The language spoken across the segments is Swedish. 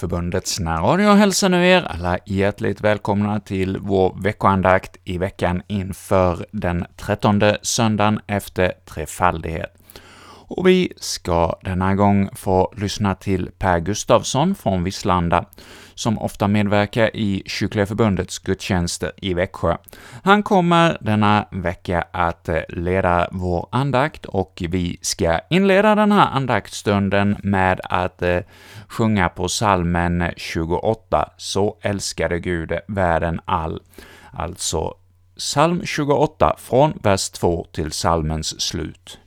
Kyrkliga Förbundets närradio hälsar nu er alla hjärtligt välkomna till vår veckoandakt i veckan inför den trettonde söndagen efter trefaldighet. Och vi ska denna gång få lyssna till Per Gustavsson från Visslanda, som ofta medverkar i Kyrkliga Förbundets gudstjänster i Växjö. Han kommer denna vecka att eh, leda vår andakt, och vi ska inleda den här andaktstunden med att eh, sjunga på salmen 28, ”Så älskade Gud världen all”, alltså psalm 28 från vers 2 till psalmens slut.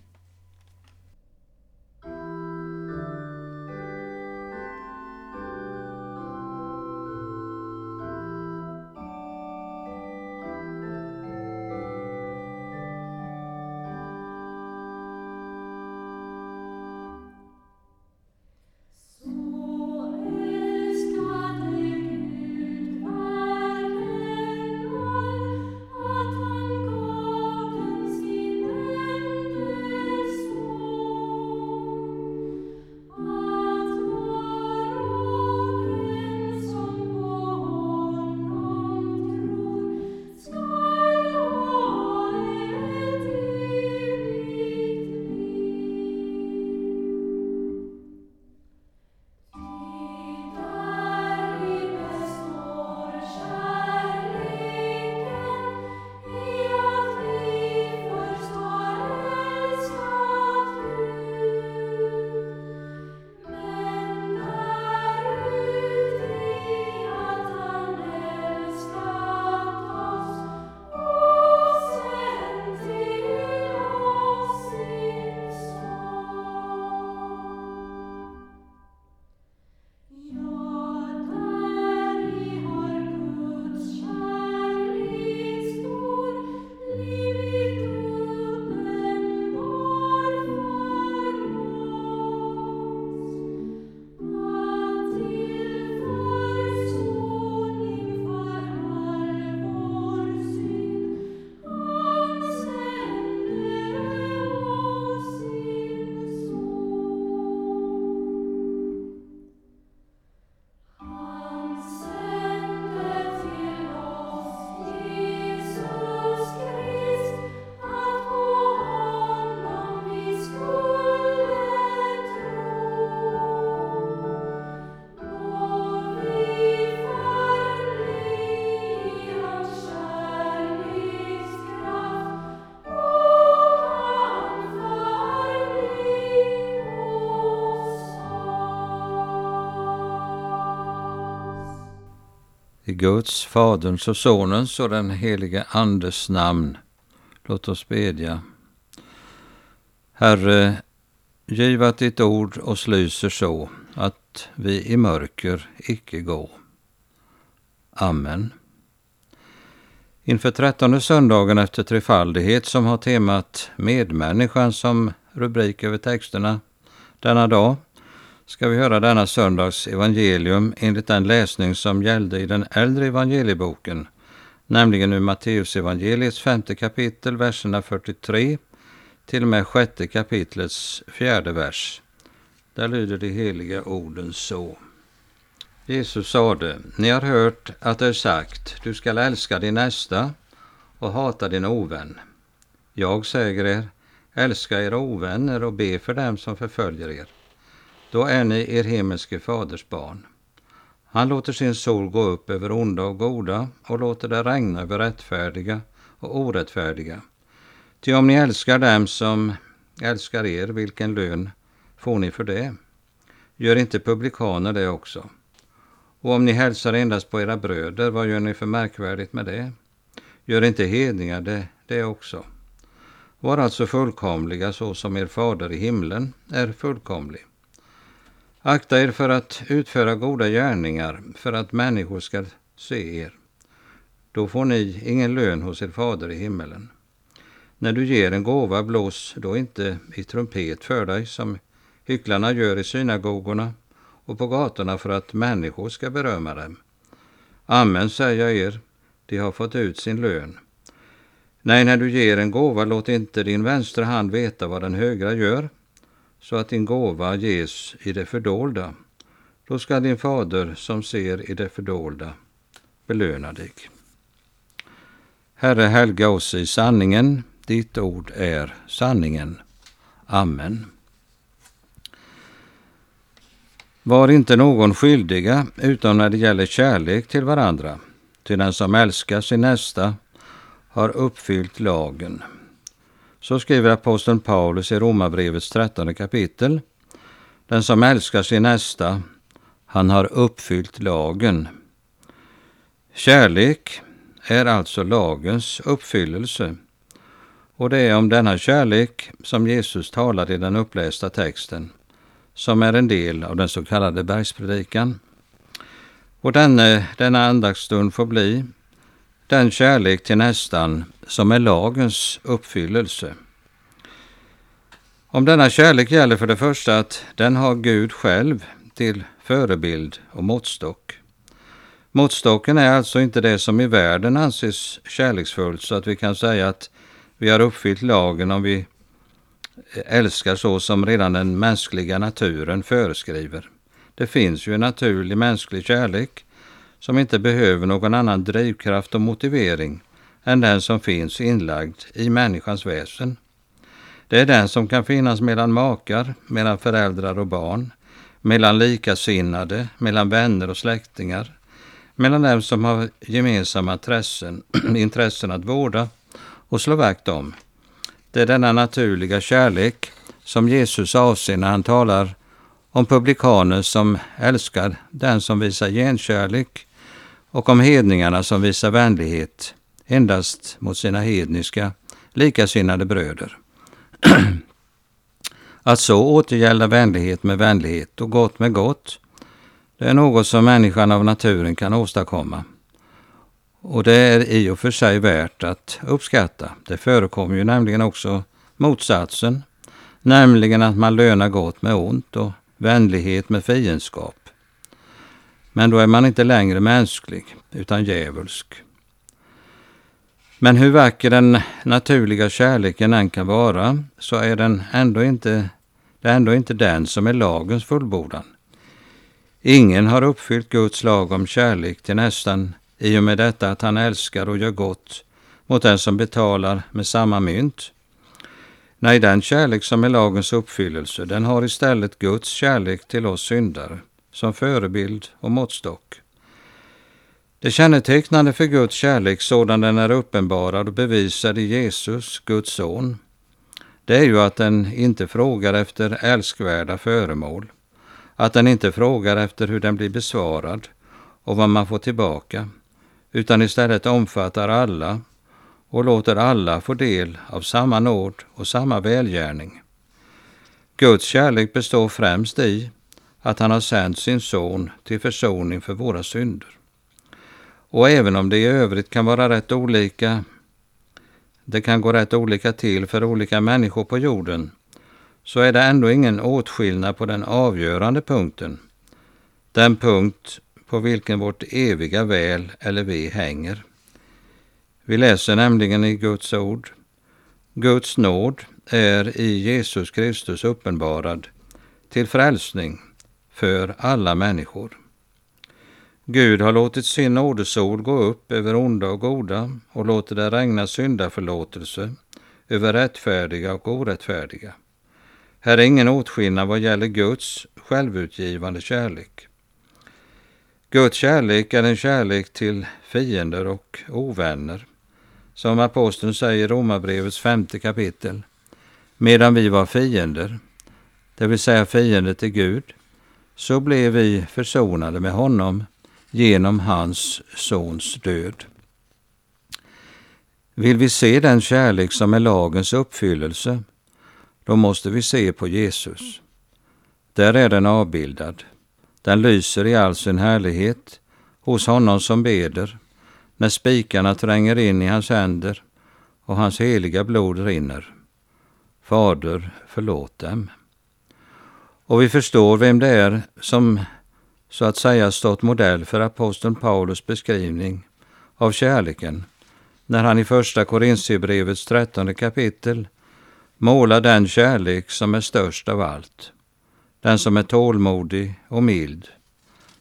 I Guds, Faderns och Sonens och den helige Andes namn. Låt oss bedja. Herre, giv att ditt ord oss lyser så att vi i mörker icke gå. Amen. Inför trettonde söndagen efter trefaldighet som har temat medmänniskan som rubrik över texterna denna dag ska vi höra denna söndags evangelium enligt den läsning som gällde i den äldre evangelieboken, nämligen ur Matteusevangeliets femte kapitel, verserna 43 till och med sjätte kapitlets fjärde vers. Där lyder de heliga orden så. Jesus sade, ni har hört att det är sagt, du skall älska din nästa och hata din ovän. Jag säger er, älska era ovänner och be för dem som förföljer er. Då är ni er himmelske faders barn. Han låter sin sol gå upp över onda och goda och låter det regna över rättfärdiga och orättfärdiga. Ty om ni älskar dem som älskar er, vilken lön får ni för det? Gör inte publikaner det också? Och om ni hälsar endast på era bröder, vad gör ni för märkvärdigt med det? Gör inte hedningar det, det också? Var alltså fullkomliga så som er fader i himlen är fullkomlig. Akta er för att utföra goda gärningar för att människor ska se er. Då får ni ingen lön hos er fader i himmelen. När du ger en gåva, blås då inte i trumpet för dig som hycklarna gör i synagogorna och på gatorna för att människor ska berömma dem. Amen, säger jag er, de har fått ut sin lön. Nej, när du ger en gåva, låt inte din vänstra hand veta vad den högra gör, så att din gåva ges i det fördolda. då ska din fader som ser i det fördolda belöna dig. Herre, helga oss i sanningen. Ditt ord är sanningen. Amen. Var inte någon skyldiga utom när det gäller kärlek till varandra. Till den som älskar sin nästa har uppfyllt lagen. Så skriver aposteln Paulus i Romarbrevets trettonde kapitel. Den som älskar sin nästa, han har uppfyllt lagen. Kärlek är alltså lagens uppfyllelse. Och det är om denna kärlek som Jesus talar i den upplästa texten, som är en del av den så kallade bergspredikan. Och denne, denna andaktsstund får bli den kärlek till nästan som är lagens uppfyllelse. Om denna kärlek gäller för det första att den har Gud själv till förebild och måttstock. Måttstocken är alltså inte det som i världen anses kärleksfullt så att vi kan säga att vi har uppfyllt lagen om vi älskar så som redan den mänskliga naturen föreskriver. Det finns ju en naturlig mänsklig kärlek som inte behöver någon annan drivkraft och motivering än den som finns inlagd i människans väsen. Det är den som kan finnas mellan makar, mellan föräldrar och barn, mellan likasinnade, mellan vänner och släktingar, mellan dem som har gemensamma intressen, intressen att vårda och slå vakt om. Det är denna naturliga kärlek som Jesus avser när han talar om publikaner som älskar den som visar genkärlek och om hedningarna som visar vänlighet endast mot sina hedniska likasinnade bröder. Att så återgälda vänlighet med vänlighet och gott med gott, det är något som människan av naturen kan åstadkomma. Och det är i och för sig värt att uppskatta. Det förekommer ju nämligen också motsatsen, nämligen att man lönar gott med ont och vänlighet med fiendskap. Men då är man inte längre mänsklig, utan djävulsk. Men hur vacker den naturliga kärleken än kan vara, så är den ändå inte, det är ändå inte den som är lagens fullbordan. Ingen har uppfyllt Guds lag om kärlek till nästan i och med detta att han älskar och gör gott mot den som betalar med samma mynt. Nej, den kärlek som är lagens uppfyllelse, den har istället Guds kärlek till oss syndare som förebild och måttstock. Det kännetecknande för Guds kärlek sådan den är uppenbarad och bevisad i Jesus, Guds son, det är ju att den inte frågar efter älskvärda föremål, att den inte frågar efter hur den blir besvarad och vad man får tillbaka, utan istället omfattar alla och låter alla få del av samma nåd och samma välgärning. Guds kärlek består främst i att han har sänt sin son till försoning för våra synder. Och även om det i övrigt kan vara rätt olika, det kan gå rätt olika till för olika människor på jorden, så är det ändå ingen åtskillnad på den avgörande punkten. Den punkt på vilken vårt eviga väl eller vi hänger. Vi läser nämligen i Guds ord. Guds nåd är i Jesus Kristus uppenbarad till frälsning för alla människor. Gud har låtit sin nådesol gå upp över onda och goda och låter det regna syndaförlåtelse över rättfärdiga och orättfärdiga. Här är ingen åtskillnad vad gäller Guds självutgivande kärlek. Guds kärlek är en kärlek till fiender och ovänner. Som aposteln säger i Romarbrevets femte kapitel. Medan vi var fiender, det vill säga fiender till Gud, så blev vi försonade med honom genom hans sons död. Vill vi se den kärlek som är lagens uppfyllelse, då måste vi se på Jesus. Där är den avbildad. Den lyser i all sin härlighet hos honom som beder, när spikarna tränger in i hans händer och hans heliga blod rinner. Fader, förlåt dem. Och vi förstår vem det är som så att säga stått modell för aposteln Paulus beskrivning av kärleken när han i första Korintierbrevets trettonde kapitel målar den kärlek som är störst av allt, den som är tålmodig och mild,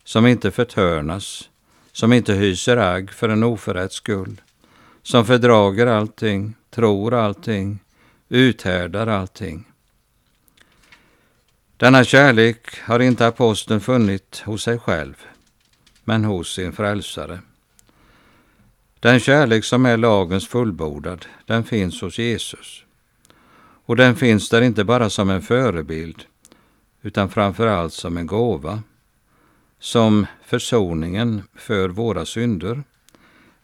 som inte förtörnas, som inte hyser agg för en oförrätts skull, som fördrager allting, tror allting, uthärdar allting. Denna kärlek har inte aposteln funnit hos sig själv, men hos sin frälsare. Den kärlek som är lagens fullbordad, den finns hos Jesus. Och den finns där inte bara som en förebild, utan framför allt som en gåva, som försoningen för våra synder,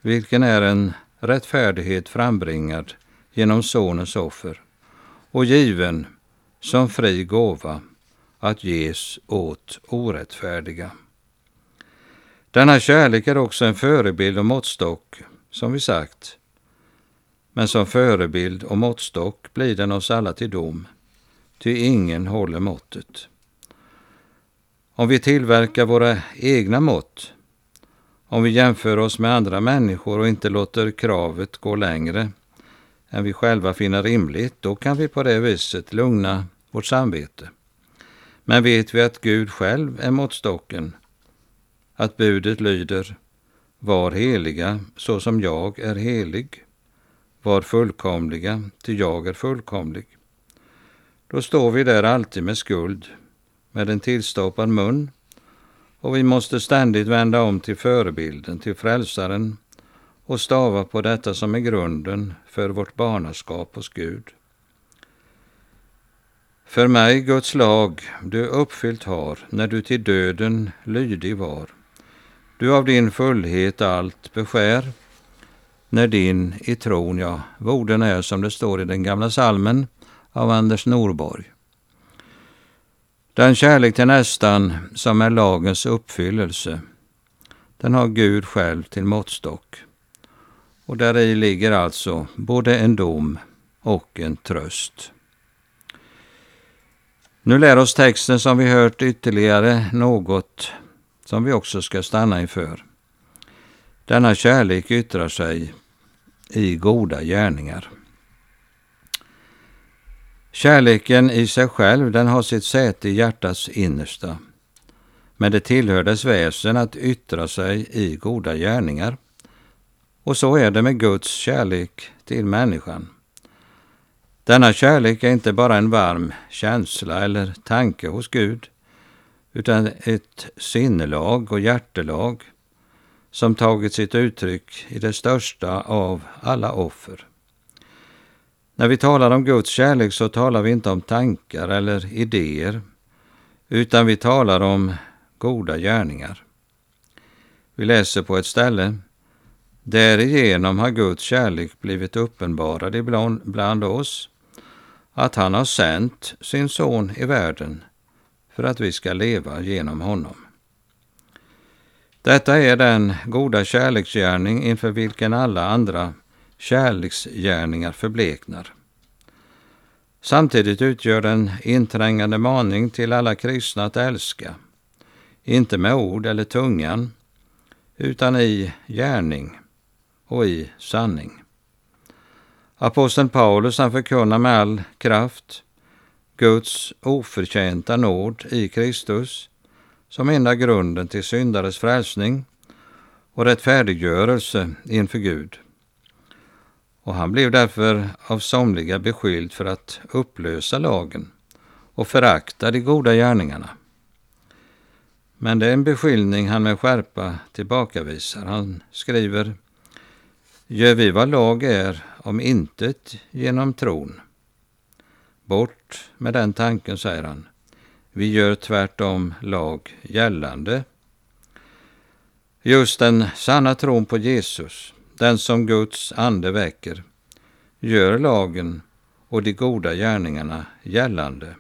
vilken är en rättfärdighet frambringad genom Sonens offer och given som fri gåva att ges åt orättfärdiga. Denna kärlek är också en förebild och måttstock, som vi sagt. Men som förebild och måttstock blir den oss alla till dom, ty ingen håller måttet. Om vi tillverkar våra egna mått, om vi jämför oss med andra människor och inte låter kravet gå längre än vi själva finner rimligt, då kan vi på det viset lugna vårt samvete. Men vet vi att Gud själv är måttstocken, att budet lyder Var heliga så som jag är helig, var fullkomliga, ty jag är fullkomlig. Då står vi där alltid med skuld, med en tillstoppad mun, och vi måste ständigt vända om till förebilden, till frälsaren, och stava på detta som är grunden för vårt barnaskap hos Gud. För mig, Guds lag, du uppfyllt har, när du till döden lydig var. Du av din fullhet allt beskär, när din i tron, ja, vorden är som det står i den gamla salmen av Anders Norborg. Den kärlek till nästan som är lagens uppfyllelse, den har Gud själv till måttstock. Och där i ligger alltså både en dom och en tröst. Nu lär oss texten som vi hört ytterligare något som vi också ska stanna inför. Denna kärlek yttrar sig i goda gärningar. Kärleken i sig själv den har sitt säte i hjärtats innersta. Men det tillhör dess väsen att yttra sig i goda gärningar. Och så är det med Guds kärlek till människan. Denna kärlek är inte bara en varm känsla eller tanke hos Gud, utan ett sinnelag och hjärtelag som tagit sitt uttryck i det största av alla offer. När vi talar om Guds kärlek så talar vi inte om tankar eller idéer, utan vi talar om goda gärningar. Vi läser på ett ställe Därigenom har Guds kärlek blivit uppenbarad ibland bland oss, att han har sänt sin son i världen för att vi ska leva genom honom. Detta är den goda kärleksgärning inför vilken alla andra kärleksgärningar förbleknar. Samtidigt utgör den inträngande maning till alla kristna att älska, inte med ord eller tungan, utan i gärning och i sanning. Aposteln Paulus han förkunnar med all kraft Guds oförtjänta nåd i Kristus som enda grunden till syndares frälsning och rättfärdiggörelse inför Gud. Och han blev därför av somliga beskylld för att upplösa lagen och förakta de goda gärningarna. Men det är en beskyllning han med skärpa tillbakavisar. Han skriver Gör vi vad lag är om intet genom tron? Bort med den tanken, säger han. Vi gör tvärtom lag gällande. Just den sanna tron på Jesus, den som Guds ande väcker, gör lagen och de goda gärningarna gällande.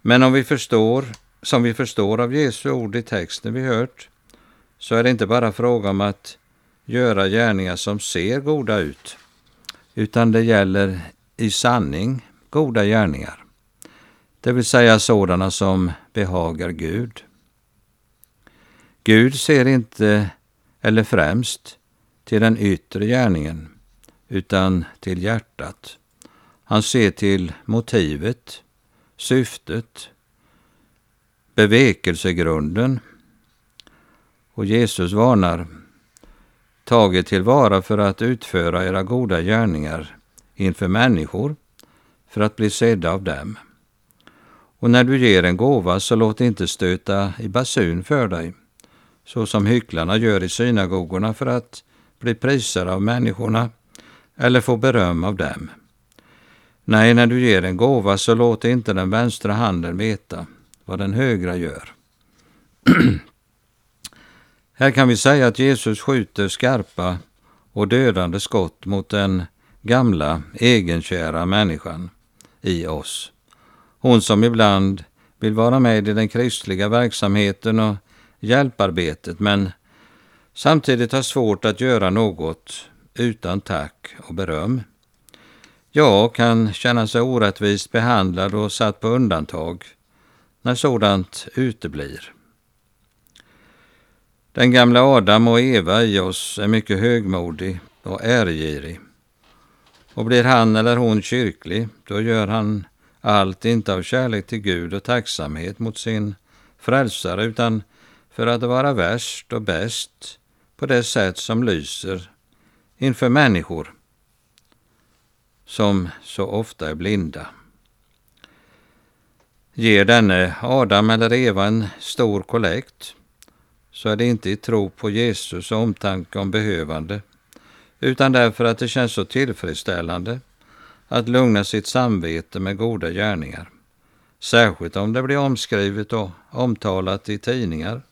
Men om vi förstår, som vi förstår av Jesu ord i texten vi hört, så är det inte bara fråga om att göra gärningar som ser goda ut, utan det gäller i sanning goda gärningar, det vill säga sådana som behagar Gud. Gud ser inte, eller främst, till den yttre gärningen, utan till hjärtat. Han ser till motivet, syftet, bevekelsegrunden Och Jesus varnar, tagit tillvara för att utföra era goda gärningar inför människor, för att bli sedda av dem. Och när du ger en gåva så låt inte stöta i basun för dig, så som hycklarna gör i synagogorna för att bli prisade av människorna eller få beröm av dem. Nej, när du ger en gåva så låt inte den vänstra handen veta vad den högra gör. Här kan vi säga att Jesus skjuter skarpa och dödande skott mot den gamla egenkära människan i oss. Hon som ibland vill vara med i den kristliga verksamheten och hjälparbetet men samtidigt har svårt att göra något utan tack och beröm. Jag kan känna sig orättvist behandlad och satt på undantag när sådant uteblir. Den gamla Adam och Eva i oss är mycket högmodig och äregirig. Och blir han eller hon kyrklig, då gör han allt inte av kärlek till Gud och tacksamhet mot sin frälsare, utan för att vara värst och bäst på det sätt som lyser inför människor som så ofta är blinda. Ger denne Adam eller Eva en stor kollekt så är det inte i tro på Jesus och omtanke om behövande utan därför att det känns så tillfredsställande att lugna sitt samvete med goda gärningar. Särskilt om det blir omskrivet och omtalat i tidningar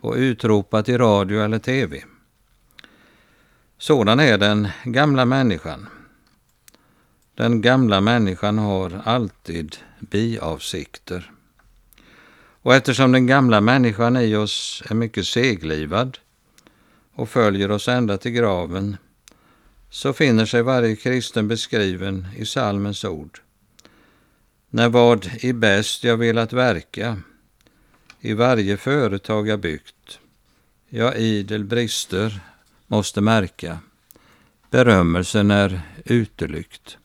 och utropat i radio eller tv. Sådan är den gamla människan. Den gamla människan har alltid biavsikter. Och eftersom den gamla människan i oss är mycket seglivad och följer oss ända till graven så finner sig varje kristen beskriven i salmens ord. När vad i bäst jag velat verka, i varje företag jag byggt, jag idel brister måste märka, berömmelsen är utelykt.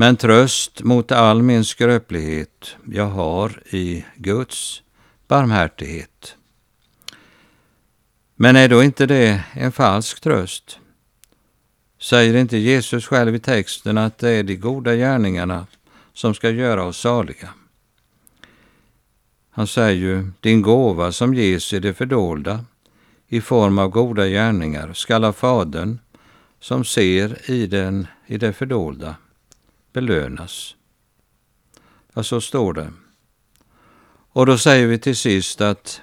Men tröst mot all min skröplighet jag har i Guds barmhärtighet. Men är då inte det en falsk tröst? Säger inte Jesus själv i texten att det är de goda gärningarna som ska göra oss saliga? Han säger ju, din gåva som ges i det fördolda, i form av goda gärningar, skall av Fadern, som ser i, den, i det fördolda, belönas. Ja, så står det. Och då säger vi till sist att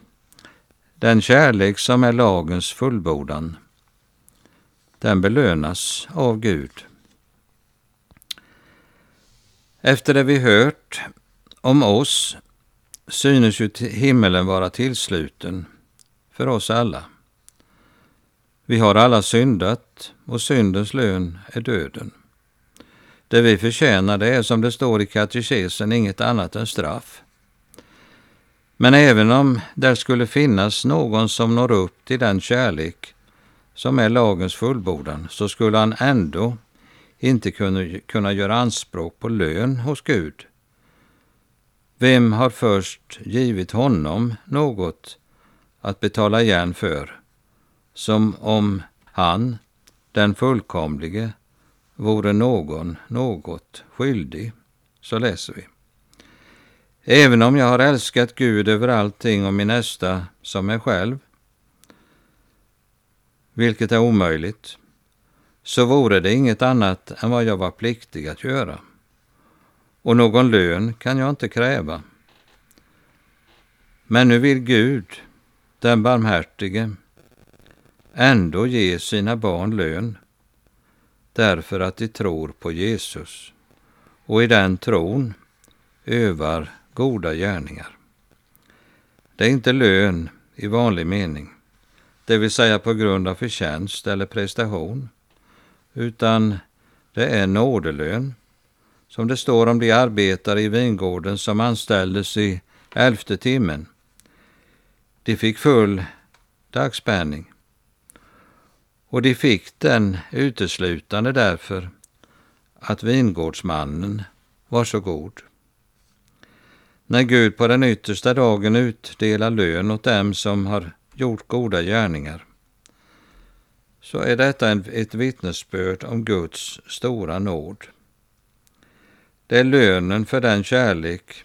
den kärlek som är lagens fullbordan, den belönas av Gud. Efter det vi hört om oss synes ju himmelen vara tillsluten för oss alla. Vi har alla syndat och syndens lön är döden. Det vi förtjänar det är som det står i katekesen inget annat än straff. Men även om där skulle finnas någon som når upp till den kärlek som är lagens fullbordan så skulle han ändå inte kunna, kunna göra anspråk på lön hos Gud. Vem har först givit honom något att betala igen för, som om han, den fullkomlige, vore någon något skyldig, så läser vi. Även om jag har älskat Gud över allting och min nästa som mig själv, vilket är omöjligt, så vore det inget annat än vad jag var pliktig att göra. Och någon lön kan jag inte kräva. Men nu vill Gud, den barmhärtige, ändå ge sina barn lön därför att de tror på Jesus och i den tron övar goda gärningar. Det är inte lön i vanlig mening, det vill säga på grund av förtjänst eller prestation, utan det är nådelön, som det står om de arbetare i vingården som anställdes i elfte timmen. De fick full dagspenning och de fick den uteslutande därför att vingårdsmannen var så god. När Gud på den yttersta dagen utdelar lön åt dem som har gjort goda gärningar, så är detta ett vittnesbörd om Guds stora nåd. Det är lönen för den kärlek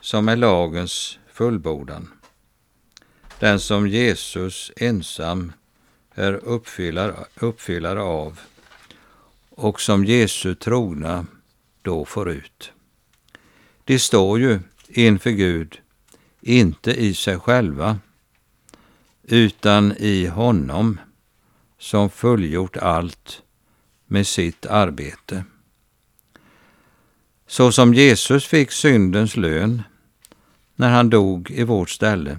som är lagens fullbordan. Den som Jesus ensam är uppfyllare, uppfyllare av och som Jesu trogna då får ut. De står ju inför Gud, inte i sig själva, utan i honom som fullgjort allt med sitt arbete. Så som Jesus fick syndens lön när han dog i vårt ställe,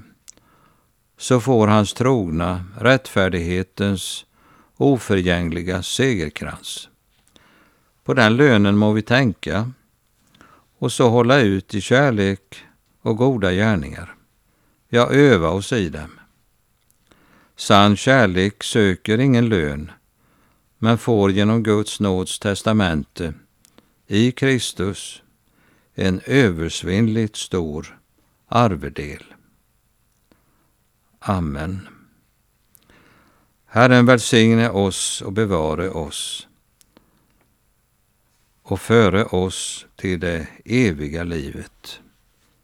så får hans trogna rättfärdighetens oförgängliga segerkrans. På den lönen må vi tänka och så hålla ut i kärlek och goda gärningar. Ja, öva oss i dem. Sann kärlek söker ingen lön, men får genom Guds nåds testamente i Kristus en översvinnligt stor arvedel. Amen. Herren välsigne oss och bevare oss och före oss till det eviga livet.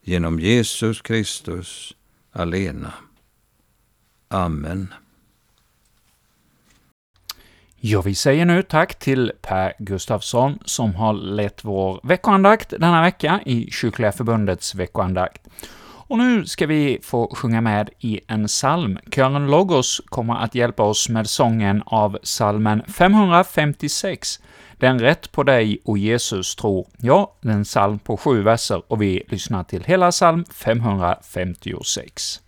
Genom Jesus Kristus alena. Amen. Ja, vi säger nu tack till Per Gustafsson som har lett vår veckoandakt denna vecka i Kyrkliga Förbundets veckoandakt. Och nu ska vi få sjunga med i en psalm. Kören Logos kommer att hjälpa oss med sången av psalmen 556, Den rätt på dig och Jesus tror. Ja, den psalm på sju verser, och vi lyssnar till hela psalm 556.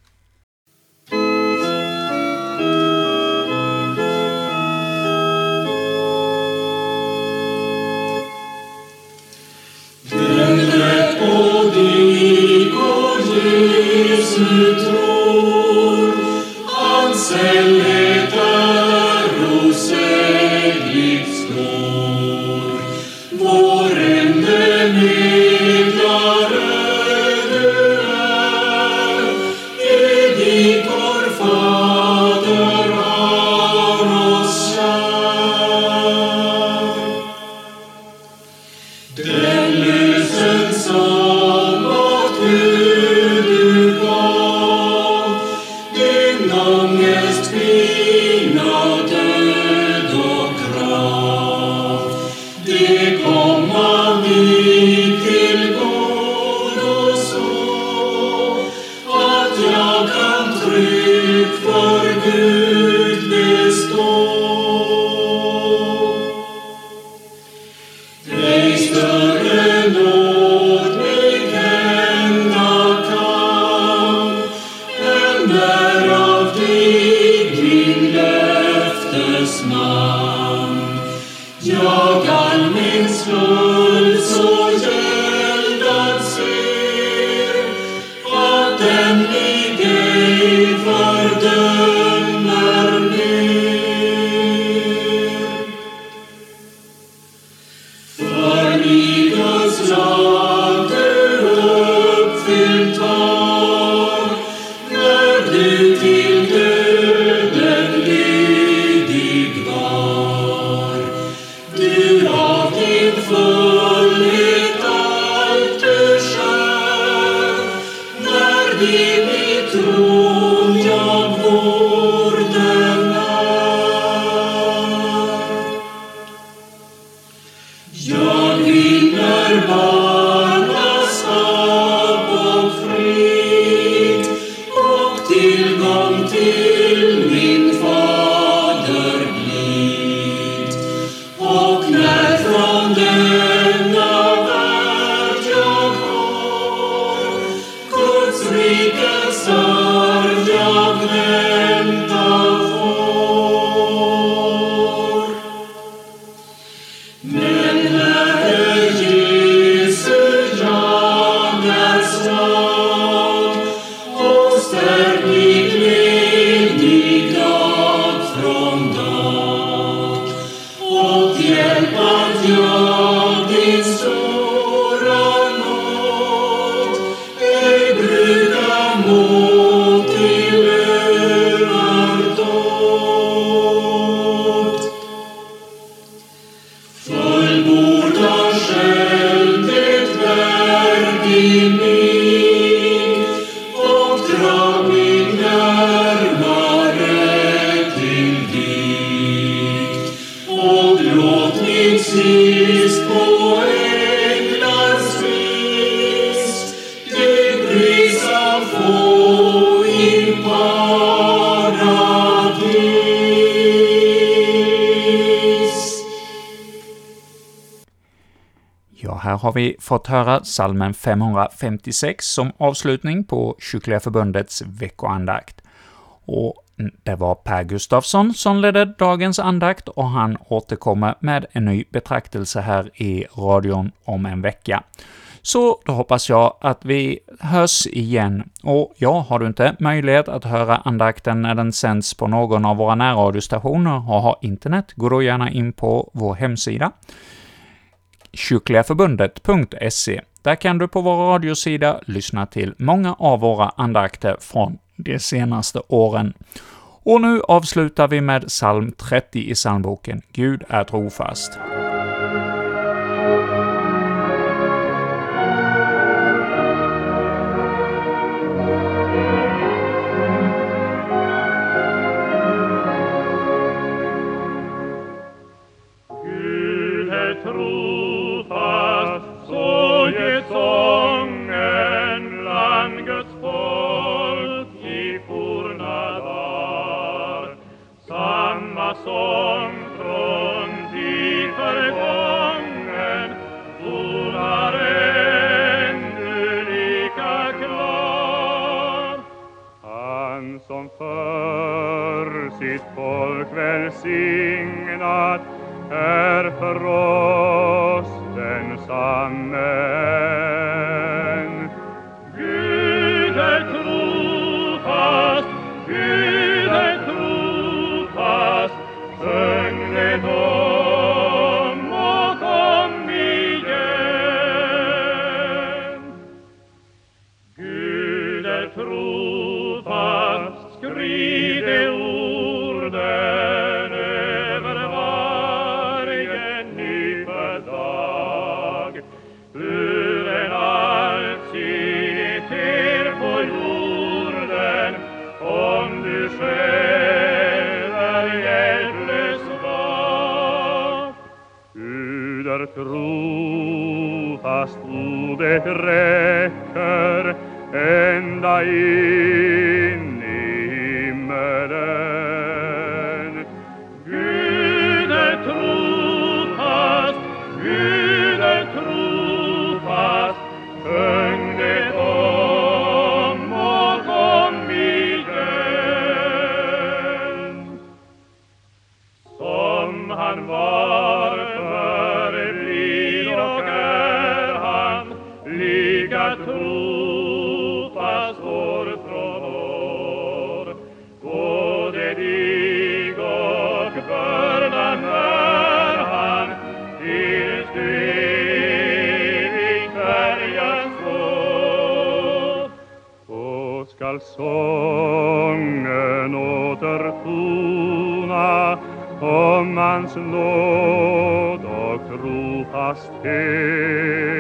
Tror, ansellet är har vi fått höra salmen 556 som avslutning på Kyrkliga Förbundets veckoandakt. Och det var Per Gustafsson som ledde dagens andakt, och han återkommer med en ny betraktelse här i radion om en vecka. Så då hoppas jag att vi hörs igen. Och ja, har du inte möjlighet att höra andakten när den sänds på någon av våra närradiostationer och har internet, gå då gärna in på vår hemsida, kyrkligaförbundet.se. Där kan du på vår radiosida lyssna till många av våra andakter från de senaste åren. Och nu avslutar vi med psalm 30 i psalmboken Gud är trofast. trufa scride urdene per varien ni dag Uren alzi ter poi urden on du scelar jedles va. Uder trufa stude re ända om hans nåd och trofasthet. Gud